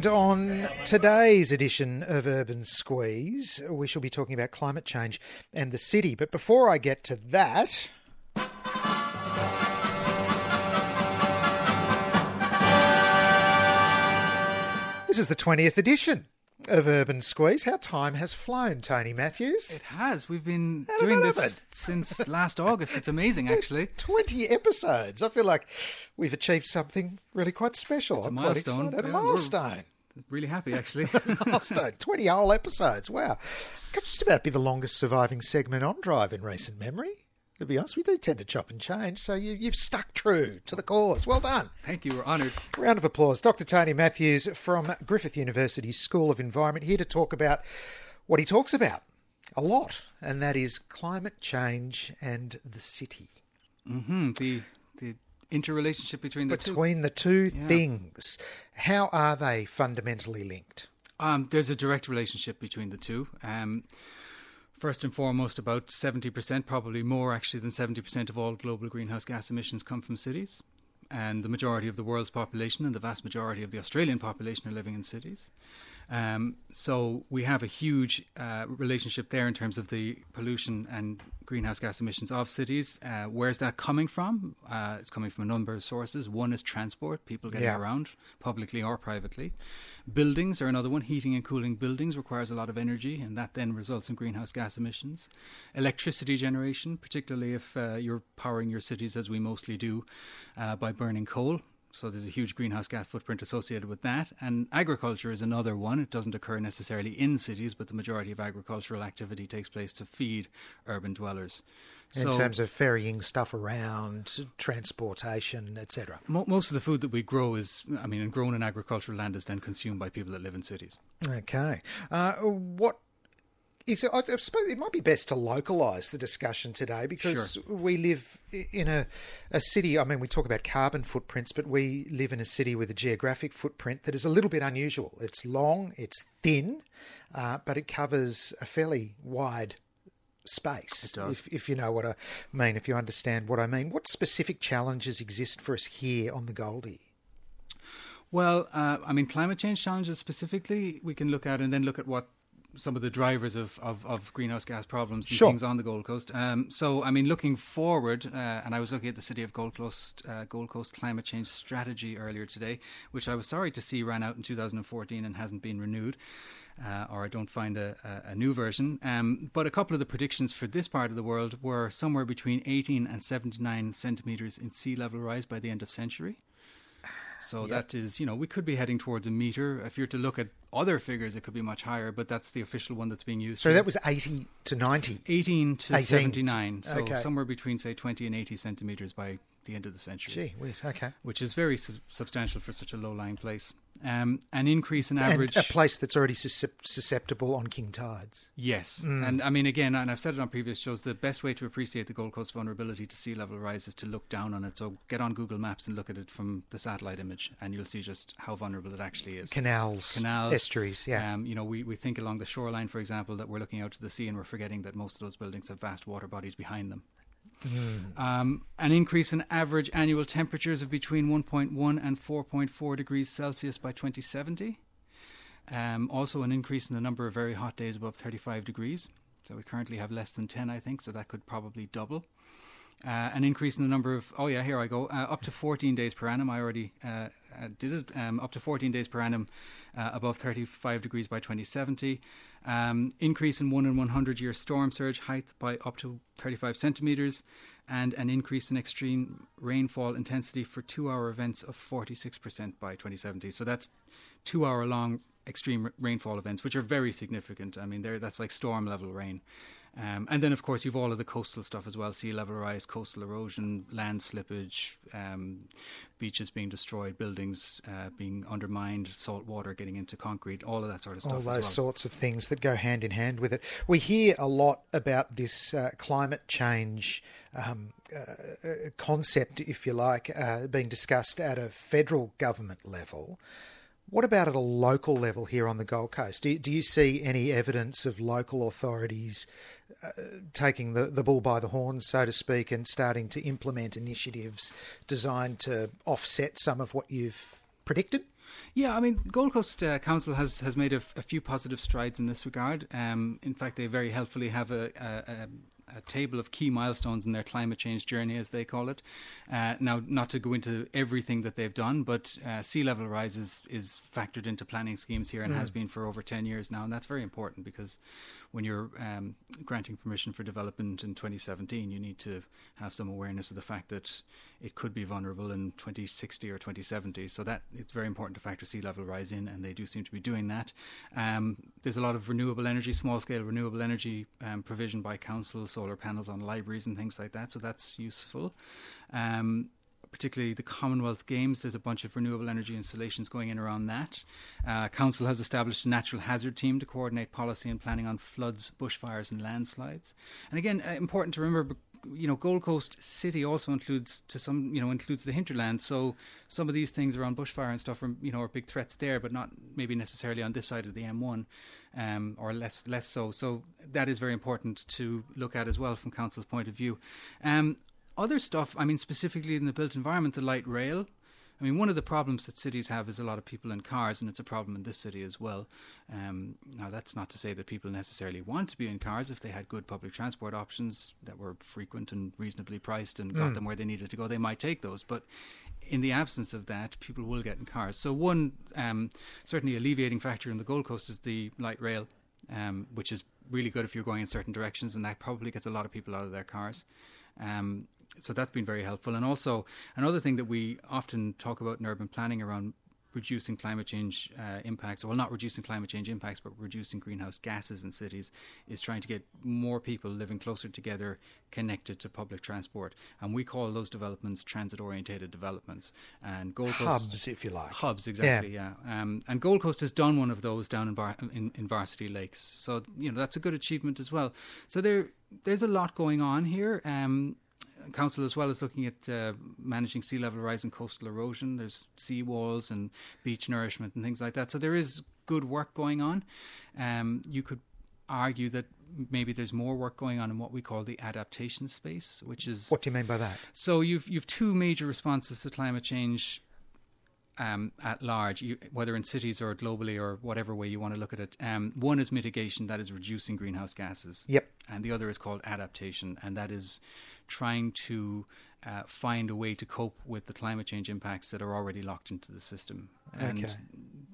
And on today's edition of Urban Squeeze, we shall be talking about climate change and the city. But before I get to that. This is the 20th edition of Urban Squeeze. How time has flown, Tony Matthews. It has. We've been doing this since last August. It's amazing, actually. 20 episodes. I feel like we've achieved something really quite special. It's a I'm milestone. excited. A milestone. Really happy, actually. milestone. 20 whole episodes. Wow. Could just about be the longest surviving segment on Drive in recent memory. To be honest, we do tend to chop and change, so you, you've stuck true to the cause. Well done. Thank you. We're honoured. Round of applause. Dr. Tony Matthews from Griffith University School of Environment here to talk about what he talks about a lot, and that is climate change and the city. hmm The the interrelationship between the two. Between the two Yeah. things, how are they fundamentally linked? Um, there's a direct relationship between the two. Um, first and foremost, about 70%, probably more actually than 70% of all global greenhouse gas emissions come from cities. And the majority of the world's population and the vast majority of the Australian population are living in cities. Um, so we have a huge uh, relationship there in terms of the pollution and greenhouse gas emissions of cities. Uh, where's that coming from? Uh, it's coming from a number of sources. One is transport, people getting Yeah. around, publicly or privately. Buildings are another one. Heating and cooling buildings requires a lot of energy, and that then results in greenhouse gas emissions. Electricity generation, particularly if uh, you're powering your cities, as we mostly do, uh, by burning coal. So there's a huge greenhouse gas footprint associated with that. And agriculture is another one. It doesn't occur necessarily in cities, but the majority of agricultural activity takes place to feed urban dwellers. in So- terms of ferrying stuff around, transportation, etc. Mo- most of the food that we grow is, I mean, and grown in agricultural land is then consumed by people that live in cities. Okay. Uh, what? I suppose it might be best to localise the discussion today because we live in a, a city. I mean, we talk about carbon footprints, but we live in a city with a geographic footprint that is a little bit unusual. It's long, it's thin, uh, but it covers a fairly wide space. It does. If, if you know what I mean, if you understand what I mean. What specific challenges exist for us here on the Goldie? Well, uh, I mean, climate change challenges specifically, we can look at and then look at what some of the drivers of, of, of greenhouse gas problems and Sure. things on the Gold Coast. Um, so, I mean, looking forward, uh, and I was looking at the City of Gold Coast uh, Gold Coast climate change strategy earlier today, which I was sorry to see ran out in 2014 and hasn't been renewed. Uh, or I don't find a, a, a new version. Um, but a couple of the predictions for this part of the world were somewhere between 18 and 79 centimetres in sea level rise by the end of century. So that is, you know, we could be heading towards a meter. If you're to look at other figures, it could be much higher, but that's the official one that's being used. So that was 80 to 90. 18 to 18. 79. So Okay. somewhere between, say, 20 and 80 centimeters by the end of the century, Gee whiz, okay. which is very sub- substantial for such a low lying place. Um, an increase in And average. a place that's already susceptible on king tides. Yes, Mm. and I mean again, and I've said it on previous shows. The best way to appreciate the Gold Coast vulnerability to sea level rise is to look down on it. So get on Google Maps and look at it from the satellite image, and you'll see just how vulnerable it actually is. Canals, Canals, estuaries, yeah. Um, you know, we, we think along the shoreline, for example, that we're looking out to the sea, and we're forgetting that most of those buildings have vast water bodies behind them. Um, an increase in average annual temperatures of between 1.1 and 4.4 degrees Celsius by 2070. Um, also, an increase in the number of very hot days above 35 degrees. So we currently have less than 10, I think, so that could probably double. Uh, an increase in the number of, oh yeah, here I go, uh, up to 14 days per annum. I already uh, uh, did it. Um, up to 14 days per annum uh, above 35 degrees by 2070. Um, increase in 1 in 100 year storm surge height by up to 35 centimetres. And an increase in extreme rainfall intensity for two hour events of 46% by 2070. So that's two hour long extreme rainfall events, which are very significant. I mean, that's like storm level rain. Um, and then, of course, you've all of the coastal stuff as well: sea level rise, coastal erosion, land slippage, um, beaches being destroyed, buildings uh, being undermined, salt water getting into concrete, all of that sort of stuff. All those well. sorts of things that go hand in hand with it. We hear a lot about this uh, climate change um, uh, uh concept, if you like, uh, being discussed at a federal government level. What about at a local level here on the Gold Coast? Do, do you see any evidence of local authorities uh, taking the, the bull by the horns, so to speak, and starting to implement initiatives designed to offset some of what you've predicted? Yeah, I mean, Gold Coast uh, Council has, has made a, f- a few positive strides in this regard. Um, in fact, they very helpfully have a, a, a table of key milestones in their climate change journey, as they call it. Uh, now, not to go into everything that they've done, but uh, sea level rise is, is factored into planning schemes here and mm. has been for over 10 years now. And that's very important because when you're um, granting permission for development in 2017, you need to have some awareness of the fact that it could be vulnerable in 2060 or 2070. So that it's very important to factor sea level rise in, and they do seem to be doing that. Um, there's a lot of renewable energy, small scale renewable energy um, provision by council, solar panels on libraries and things like that. So that's useful. Um, particularly the Commonwealth Games. There's a bunch of renewable energy installations going in around that. Uh, Council has established a natural hazard team to coordinate policy and planning on floods, bushfires, and landslides. And again, uh, important to remember. You know, Gold Coast City also includes to some, you know, includes the hinterland. So some of these things around bushfire and stuff are, you know, are big threats there, but not maybe necessarily on this side of the M1, um, or less less so. So that is very important to look at as well from council's point of view. Um, other stuff, I mean, specifically in the built environment, the light rail. I mean, one of the problems that cities have is a lot of people in cars, and it's a problem in this city as well. Um, now, that's not to say that people necessarily want to be in cars if they had good public transport options that were frequent and reasonably priced and got mm. them where they needed to go. They might take those, but in the absence of that, people will get in cars. So, one um, certainly alleviating factor in the Gold Coast is the light rail, um, which is really good if you're going in certain directions, and that probably gets a lot of people out of their cars. Um, so that's been very helpful. And also another thing that we often talk about in urban planning around reducing climate change uh, impacts, well, not reducing climate change impacts, but reducing greenhouse gases in cities, is trying to get more people living closer together, connected to public transport. And we call those developments transit orientated developments. And Gold Coast. Hubs, if you like. Hubs, exactly, yeah. yeah. Um, and Gold Coast has done one of those down in, Bar- in, in Varsity Lakes. So, you know, that's a good achievement as well. So there, there's a lot going on here. Um, council as well is looking at uh, managing sea level rise and coastal erosion. There's sea walls and beach nourishment and things like that. So there is good work going on. Um, you could argue that maybe there's more work going on in what we call the adaptation space, which is what do you mean by that? So you've you've two major responses to climate change. Um, at large, you, whether in cities or globally or whatever way you want to look at it, um, one is mitigation, that is reducing greenhouse gases. Yep. And the other is called adaptation, and that is trying to uh, find a way to cope with the climate change impacts that are already locked into the system. And okay.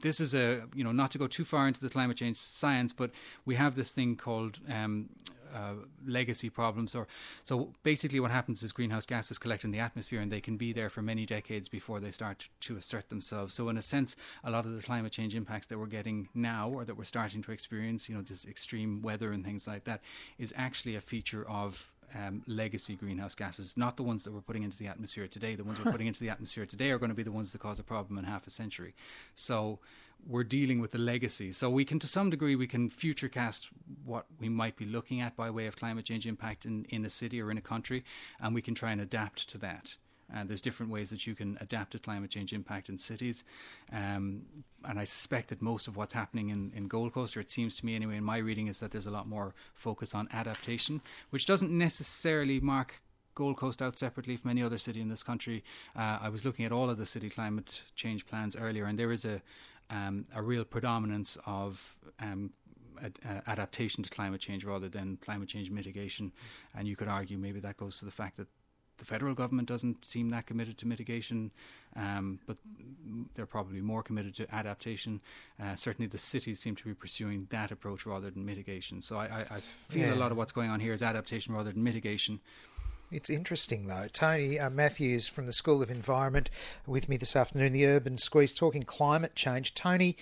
this is a, you know, not to go too far into the climate change science, but we have this thing called um, uh, legacy problems. Or so basically, what happens is greenhouse gases collect in the atmosphere, and they can be there for many decades before they start to assert themselves. So, in a sense, a lot of the climate change impacts that we're getting now, or that we're starting to experience, you know, this extreme weather and things like that, is actually a feature of um, legacy greenhouse gases, not the ones that we're putting into the atmosphere today. The ones we're putting into the atmosphere today are going to be the ones that cause a problem in half a century. So we're dealing with the legacy. So we can, to some degree, we can futurecast what we might be looking at by way of climate change impact in, in a city or in a country, and we can try and adapt to that. And there's different ways that you can adapt to climate change impact in cities. Um, and I suspect that most of what's happening in, in Gold Coast, or it seems to me anyway, in my reading, is that there's a lot more focus on adaptation, which doesn't necessarily mark Gold Coast out separately from any other city in this country. Uh, I was looking at all of the city climate change plans earlier, and there is a um, a real predominance of um, ad- uh, adaptation to climate change rather than climate change mitigation. And you could argue maybe that goes to the fact that the federal government doesn't seem that committed to mitigation, um, but they're probably more committed to adaptation. Uh, certainly, the cities seem to be pursuing that approach rather than mitigation. So I, I, I feel yeah. a lot of what's going on here is adaptation rather than mitigation. It's interesting, though. Tony uh, Matthews from the School of Environment with me this afternoon, the Urban Squeeze, talking climate change. Tony,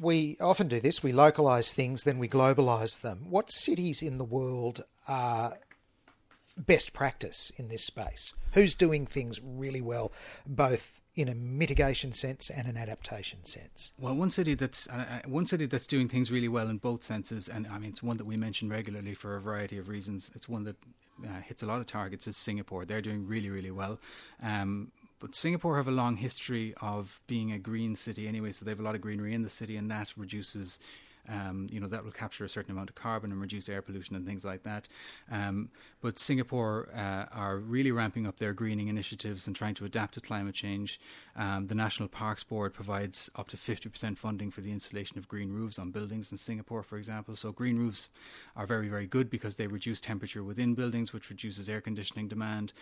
We often do this. We localize things, then we globalize them. What cities in the world are best practice in this space? Who's doing things really well, both in a mitigation sense and an adaptation sense? Well, one city that's uh, uh, one city that's doing things really well in both senses, and I mean it's one that we mention regularly for a variety of reasons. It's one that uh, hits a lot of targets. Is Singapore? They're doing really, really well. Um, but Singapore have a long history of being a green city anyway, so they have a lot of greenery in the city, and that reduces um, you know that will capture a certain amount of carbon and reduce air pollution and things like that. Um, but Singapore uh, are really ramping up their greening initiatives and trying to adapt to climate change. Um, the National Parks Board provides up to 50% funding for the installation of green roofs on buildings in Singapore, for example. So green roofs are very, very good because they reduce temperature within buildings, which reduces air conditioning demand.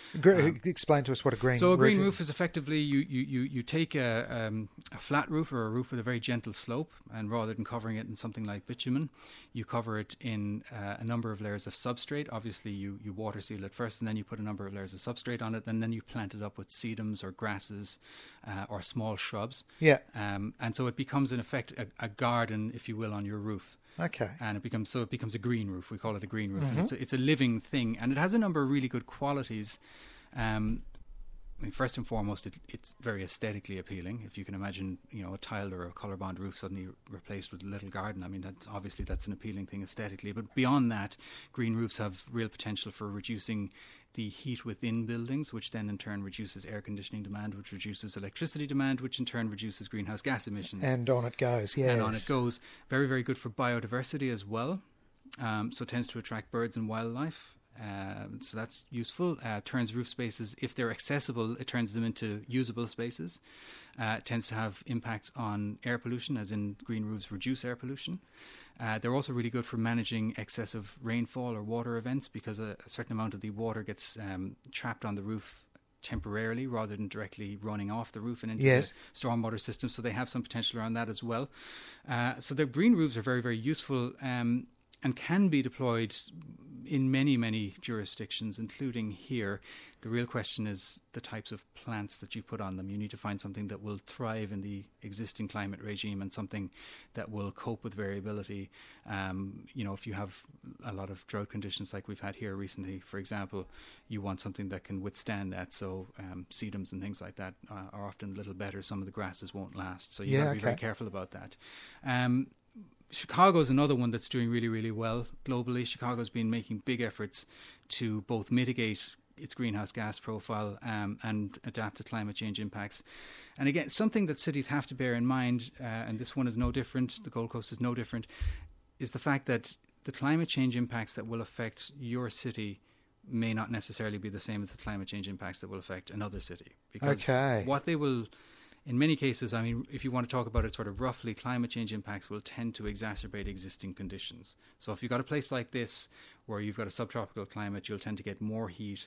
Um, explain to us what a green. Roof is So a green roof roof is effectively you you you, you take a, um, a flat roof or a roof with a very gentle slope, and rather than covering it in something like bitumen, you cover it in uh, a number of layers of substrate. Obviously, you you water seal it first, and then you put a number of layers of substrate on it, and then you plant it up with sedums or grasses uh, or small shrubs. Yeah. Um, and so it becomes in effect a, a garden, if you will, on your roof Okay. and it becomes so it becomes a green roof. We call it a green roof. Mm-hmm. It's, a, it's a living thing, and it has a number of really good qualities. Um, I mean, first and foremost, it, it's very aesthetically appealing. If you can imagine, you know, a tiled or a Colorbond roof suddenly replaced with a little garden. I mean, that's obviously that's an appealing thing aesthetically. But beyond that, green roofs have real potential for reducing the heat within buildings, which then in turn reduces air conditioning demand, which reduces electricity demand, which in turn reduces greenhouse gas emissions And on it goes. Yes. and on it goes. Very, very good for biodiversity as well. Um, so it tends to attract birds and wildlife. Uh, so that's useful. Uh, turns roof spaces, if they're accessible, it turns them into usable spaces. Uh, it tends to have impacts on air pollution, as in green roofs reduce air pollution. Uh, they're also really good for managing excessive rainfall or water events because a, a certain amount of the water gets um, trapped on the roof temporarily rather than directly running off the roof and into Yes. the stormwater system. So they have some potential around that as well. Uh, so the green roofs are very, very useful um, and can be deployed in many, many jurisdictions, including here. The real question is the types of plants that you put on them. You need to find something that will thrive in the existing climate regime and something that will cope with variability. Um, you know, if you have a lot of drought conditions like we've had here recently, for example, you want something that can withstand that. So um, sedums and things like that uh, are often a little better. Some of the grasses won't last, so you Yeah, got to be very careful about that. Um, Chicago's another one that's doing really, really well globally. Chicago's been making big efforts to both mitigate its greenhouse gas profile um, and adapt to climate change impacts. And again, something that cities have to bear in mind, uh, and this one is no different, the Gold Coast is no different, is the fact that the climate change impacts that will affect your city may not necessarily be the same as the climate change impacts that will affect another city. Because Okay. what they will in many cases, I mean, if you want to talk about it sort of roughly, climate change impacts will tend to exacerbate existing conditions. So if you've got a place like this where you've got a subtropical climate, you'll tend to get more heat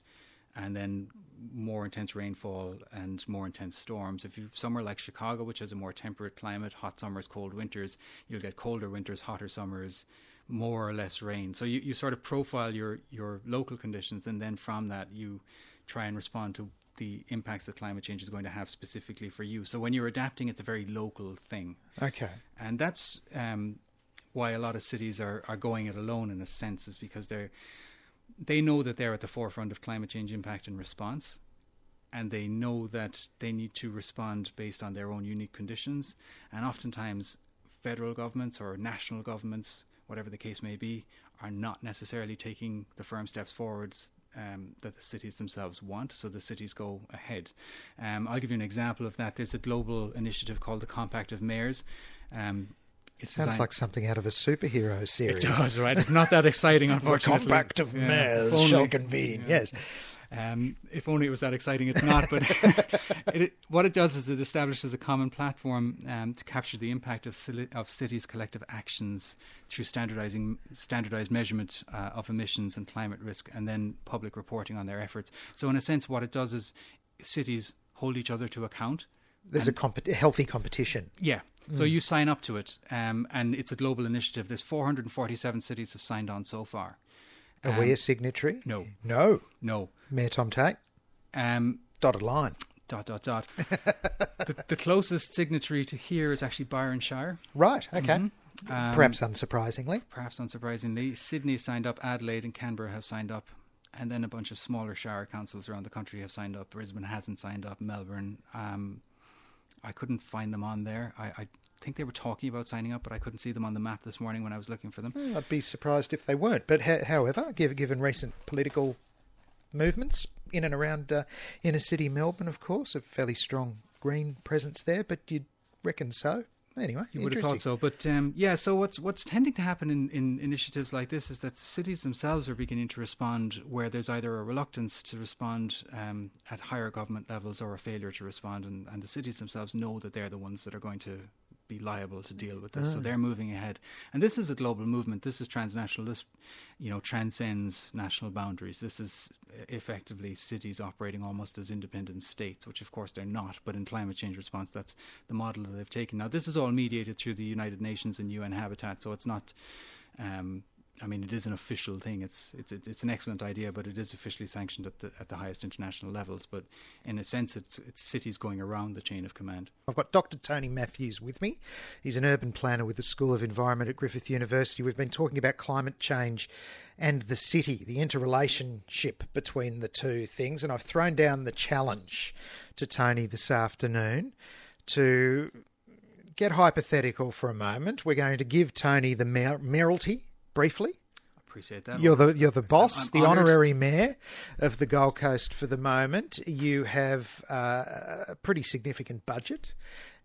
and then more intense rainfall and more intense storms. If you've somewhere like Chicago, which has a more temperate climate, hot summers, cold winters, you'll get colder winters, hotter summers, more or less rain. So you, you sort of profile your, your local conditions and then from that you try and respond to the impacts that climate change is going to have specifically for you. So when you're adapting, it's a very local thing, Okay. and that's um, why a lot of cities are, are going it alone in a sense, is because they're they know that they're at the forefront of climate change impact and response, and they know that they need to respond based on their own unique conditions, and oftentimes federal governments or national governments, whatever the case may be, are not necessarily taking the firm steps forwards um, that the cities themselves want, so the cities go ahead. Um, I'll give you an example of that. There's a global initiative called the Compact of Mayors. Um, it's Sounds designed- like something out of a superhero series. it does, right? It's not that exciting, The compact of Yeah, mayors only. shall convene. Yeah. Yes. Um, if only it was that exciting. It's not, but it, what it does is it establishes a common platform um, to capture the impact of, cili- of cities' collective actions through standardizing standardized measurement uh, of emissions and climate risk, and then public reporting on their efforts. So, in a sense, what it does is cities hold each other to account. There's a, comp- a healthy competition. Yeah. So you sign up to it, um, and it's a global initiative. There's 447 cities have signed on so far. Are Um, we a signatory? No, No. no. Mayor Tom Tate, Um, dotted line. dot dot dot. the, the closest signatory to here is actually Byron Shire. Right. Okay. Um, Perhaps unsurprisingly. perhaps unsurprisingly, Sydney signed up, Adelaide and Canberra have signed up, and then a bunch of smaller shire councils around the country have signed up. Brisbane hasn't signed up. Melbourne, um, I couldn't find them on there. I, I think they were talking about signing up, but I couldn't see them on the map this morning when I was looking for them. I'd be surprised if they weren't. But ha- however, given, given recent political movements in and around uh, inner city Melbourne, of course, a fairly strong Green presence there. But you'd reckon so. Anyway, You would have thought so, but um, yeah. So what's what's tending to happen in, in initiatives like this is that cities themselves are beginning to respond where there's either a reluctance to respond um, at higher government levels or a failure to respond, and, and the cities themselves know that they're the ones that are going to be liable to deal with this. So they're moving ahead, and this is a global movement. This is transnational. This, you know, transcends national boundaries. This is effectively cities operating almost as independent states, which of course they're not. But in climate change response, that's the model that they've taken. Now, this is all mediated through the United Nations and UN Habitat, so it's not. Um, I mean, it is an official thing. It's it's it's an excellent idea, but it is officially sanctioned at the at the highest international levels. But in a sense, it's it's cities going around the chain of command. I've got Dr. Tony Matthews with me. He's an urban planner with the School of Environment at Griffith University. We've been talking about climate change and the city, the interrelationship between the two things. And I've thrown down the challenge to Tony this afternoon to get hypothetical for a moment. We're going to give Tony the mayor- mayoralty briefly. Appreciate that. You're the you're the boss, I'm the honorary mayor of the Gold Coast for the moment. You have uh, a pretty significant budget,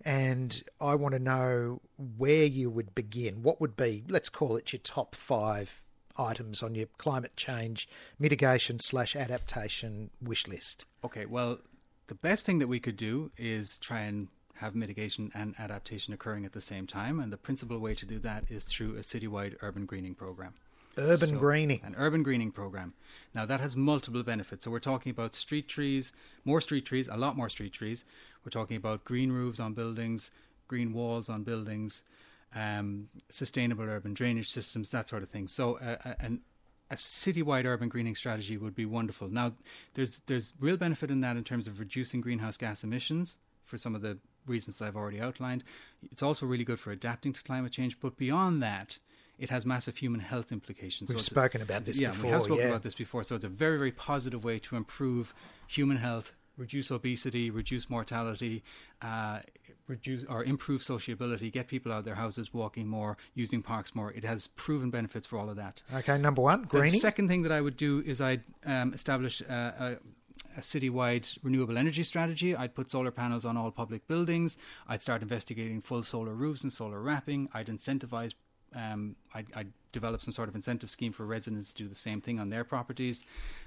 and I want to know where you would begin. What would be, let's call it, your top five items on your climate change mitigation slash adaptation wish list? Okay, well, the best thing that we could do is try and have mitigation and adaptation occurring at the same time, and the principal way to do that is through a citywide urban greening program. Urban So, greening. An urban greening program. Now, that has multiple benefits. So, we're talking about street trees, more street trees, a lot more street trees. We're talking about green roofs on buildings, green walls on buildings, um, sustainable urban drainage systems, that sort of thing. So, uh, an a citywide urban greening strategy would be wonderful. Now, there's there's real benefit in that in terms of reducing greenhouse gas emissions for some of the reasons that I've already outlined. It's also really good for adapting to climate change, but beyond that, it has massive human health implications. We've a- spoken about this yeah, before, we have spoken yeah. about this before. So it's a very, very positive way to improve human health, reduce obesity, reduce mortality, uh, reduce or improve sociability, get people out of their houses, walking more, using parks more. It has proven benefits for all of that. Okay, number one, The second thing that I would do is I'd um, establish a, a, a citywide renewable energy strategy. I'd put solar panels on all public buildings. I'd start investigating full solar roofs and solar wrapping. I'd incentivize. Um, I'd, I'd develop some sort of incentive scheme for residents to do the same thing on their properties.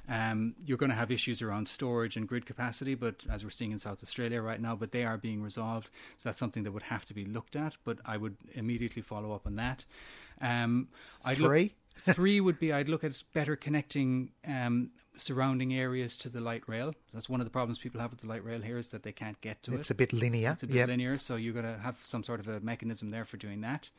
Um, you're going to have issues around storage and grid capacity, but as we're seeing in South Australia right now, but they are being resolved. So that's something that would have to be looked at. But I would immediately follow up on that. Um, I'd look- Three? Would be I'd look at better connecting um, surrounding areas to the light rail. That's one of the problems people have with the light rail here is that they can't get to It's it. a bit linear. It's a bit Yep. linear, so you've got to have some sort of a mechanism there for doing that.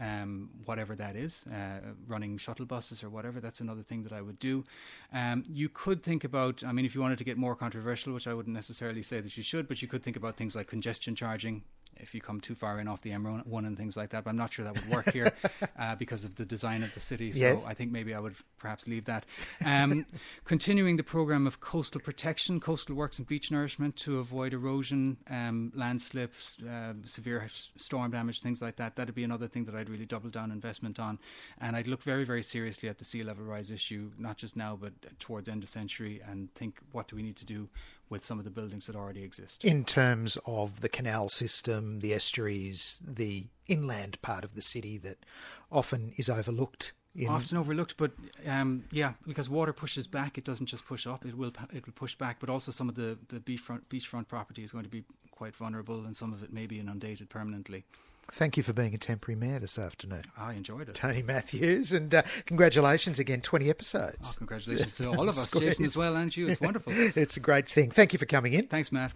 Um, whatever that is, uh, running shuttle buses or whatever, that's another thing that I would do. Um, you could think about, I mean, if you wanted to get more controversial, which I wouldn't necessarily say that you should, but you could think about things like congestion charging if you come too far in off the M1 and things like that. But I'm not sure that would work here uh, because of the design of the city. Yes. So I think maybe I would perhaps leave that. Um, continuing the program of coastal protection, coastal works and beach nourishment to avoid erosion, um, landslips, uh, severe storm damage, things like that. That'd be another thing that I'd really double down investment on. And I'd look very, very seriously at the sea level rise issue, not just now, but towards end of century, and think what do we need to do with some of the buildings that already exist. in terms of the canal system, the estuaries, the inland part of the city that often is overlooked. In, often overlooked, but um, yeah, because water pushes back, it doesn't just push up; it will it will push back. But also, some of the the beachfront beachfront property is going to be quite vulnerable, and some of it may be inundated permanently. Thank you for being a temporary mayor this afternoon, I enjoyed it. Tony Matthews, and uh, congratulations again, twenty episodes. Oh, congratulations to all of us, Jason as well, and you. It's wonderful. It's a great thing. Thank you for coming in. Thanks, Matt.